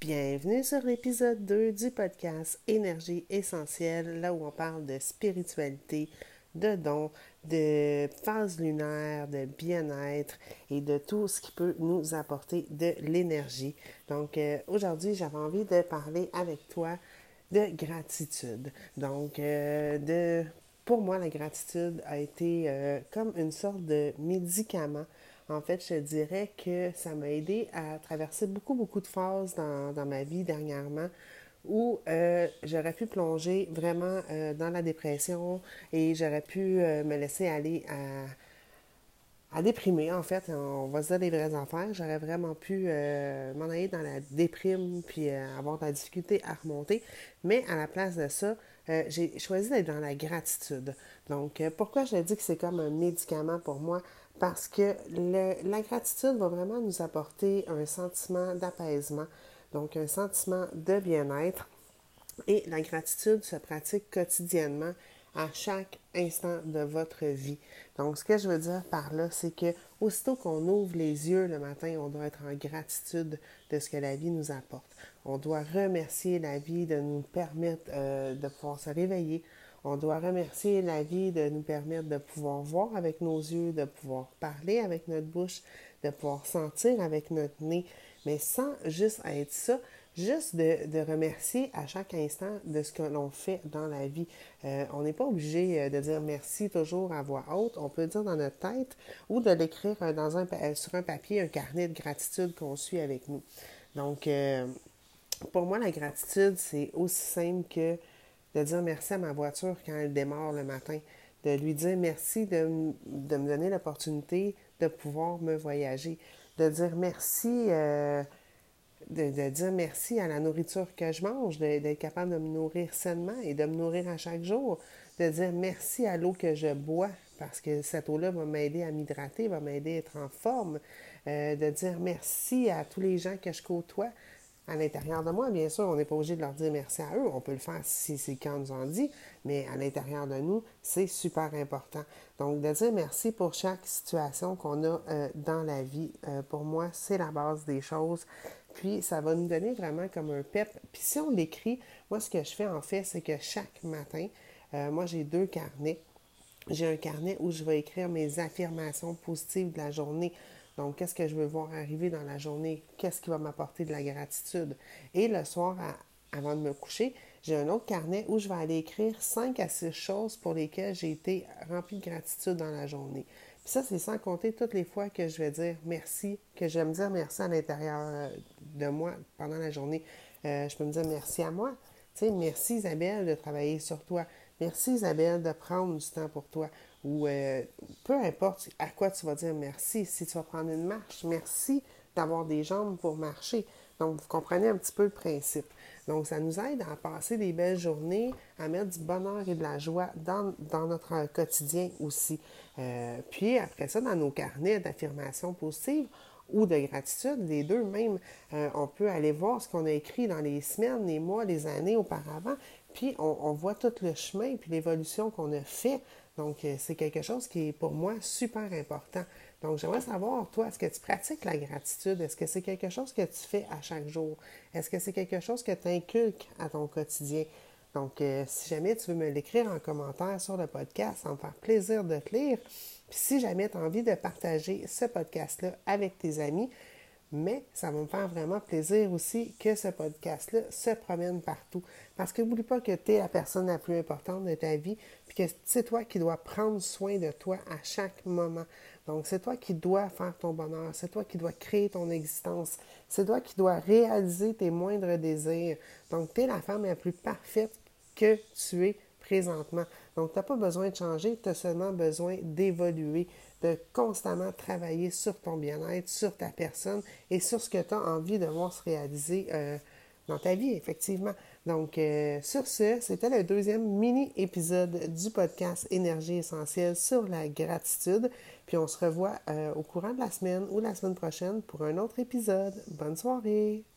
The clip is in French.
Bienvenue sur l'épisode 2 du podcast Énergie essentielle, là où on parle de spiritualité, de dons, de phase lunaire, de bien-être et de tout ce qui peut nous apporter de l'énergie. Donc euh, aujourd'hui, j'avais envie de parler avec toi de gratitude. Donc euh, pour moi, la gratitude a été euh, comme une sorte de médicament en fait, je dirais que ça m'a aidé à traverser beaucoup, beaucoup de phases dans, ma vie dernièrement où euh, j'aurais pu plonger vraiment euh, dans la dépression et j'aurais pu euh, me laisser aller à, déprimer, en fait. On va se dire les vraies affaires. J'aurais vraiment pu m'en aller dans la déprime puis avoir de la difficulté à remonter. Mais à la place de ça, j'ai choisi d'être dans la gratitude. Donc, pourquoi je dis que c'est comme un médicament pour moi? Parce que la gratitude va vraiment nous apporter un sentiment d'apaisement, donc un sentiment de bien-être. Et la gratitude se pratique quotidiennement à chaque instant de votre vie. Donc, ce que je veux dire par là, c'est que aussitôt qu'on ouvre les yeux le matin, on doit être en gratitude de ce que la vie nous apporte. On doit remercier la vie de nous permettre euh, de pouvoir se réveiller. On doit remercier la vie de nous permettre de pouvoir voir avec nos yeux, de pouvoir parler avec notre bouche, de pouvoir sentir avec notre nez, mais sans juste être ça, juste de, remercier à chaque instant de ce que l'on fait dans la vie. Euh, on n'est pas obligé euh, de dire merci toujours à voix haute. On peut le dire dans notre tête ou de l'écrire dans un, sur un papier, un carnet de gratitude qu'on suit avec nous. Donc, pour moi, la gratitude, c'est aussi simple que de dire merci à ma voiture quand elle démarre le matin, de lui dire merci de, me donner l'opportunité de pouvoir me voyager, de dire merci, euh, de, dire merci à la nourriture que je mange, d'être capable de me nourrir sainement et de me nourrir à chaque jour, de dire merci à l'eau que je bois parce que cette eau-là va m'aider à m'hydrater, va m'aider à être en forme, euh, de dire merci à tous les gens que je côtoie, à l'intérieur de moi, bien sûr, on n'est pas obligé de leur dire merci à eux. On peut le faire si c'est quand nous en dit, mais à l'intérieur de nous, c'est super important. Donc, de dire merci pour chaque situation qu'on a euh, dans la vie, euh, pour moi, c'est la base des choses. Puis, ça va nous donner vraiment comme un pep. Puis, si on l'écrit, moi, ce que je fais en fait, c'est que chaque matin, euh, moi, j'ai deux carnets. J'ai un carnet où je vais écrire mes affirmations positives de la journée. Donc, qu'est-ce que je veux voir arriver dans la journée? Qu'est-ce qui va m'apporter de la gratitude? Et le soir, avant de me coucher, j'ai un autre carnet où je vais aller écrire cinq à six choses pour lesquelles j'ai été rempli de gratitude dans la journée. Puis ça, c'est sans compter toutes les fois que je vais dire merci, que je vais me dire merci à l'intérieur euh, de moi pendant la journée. Euh, je peux me dire merci à moi. Tu sais, merci Isabelle de travailler sur toi. Merci Isabelle de prendre du temps pour toi ou euh, peu importe à quoi tu vas dire merci. Si tu vas prendre une marche, merci d'avoir des jambes pour marcher. Donc, vous comprenez un petit peu le principe. Donc, ça nous aide à passer des belles journées, à mettre du bonheur et de la joie dans, notre quotidien aussi. Euh, puis, après ça, dans nos carnets d'affirmations positives ou de gratitude, les deux même, euh, on peut aller voir ce qu'on a écrit dans les semaines, les mois, les années auparavant, puis on, voit tout le chemin, puis l'évolution qu'on a fait donc, euh, c'est quelque chose qui est pour moi super important. Donc, j'aimerais savoir, toi, est-ce que tu pratiques la gratitude? Est-ce que c'est quelque chose que tu fais à chaque jour? Est-ce que c'est quelque chose que tu inculques à ton quotidien? Donc, euh, si jamais tu veux me l'écrire en commentaire sur le podcast, ça me faire plaisir de te lire. Puis, si jamais tu as envie de partager ce podcast-là avec tes amis, mais ça va me faire vraiment plaisir aussi que ce podcast-là se promène partout. Parce que n'oublie pas que tu es la personne la plus importante de ta vie, puis que c'est toi qui dois prendre soin de toi à chaque moment. Donc, c'est toi qui dois faire ton bonheur, c'est toi qui dois créer ton existence, c'est toi qui dois réaliser tes moindres désirs. Donc, tu es la femme la plus parfaite que tu es présentement. Donc, tu n'as pas besoin de changer, tu as seulement besoin d'évoluer de constamment travailler sur ton bien-être, sur ta personne et sur ce que tu as envie de voir se réaliser euh, dans ta vie, effectivement. Donc, euh, sur ce, c'était le deuxième mini-épisode du podcast Énergie essentielle sur la gratitude. Puis on se revoit euh, au courant de la semaine ou la semaine prochaine pour un autre épisode. Bonne soirée!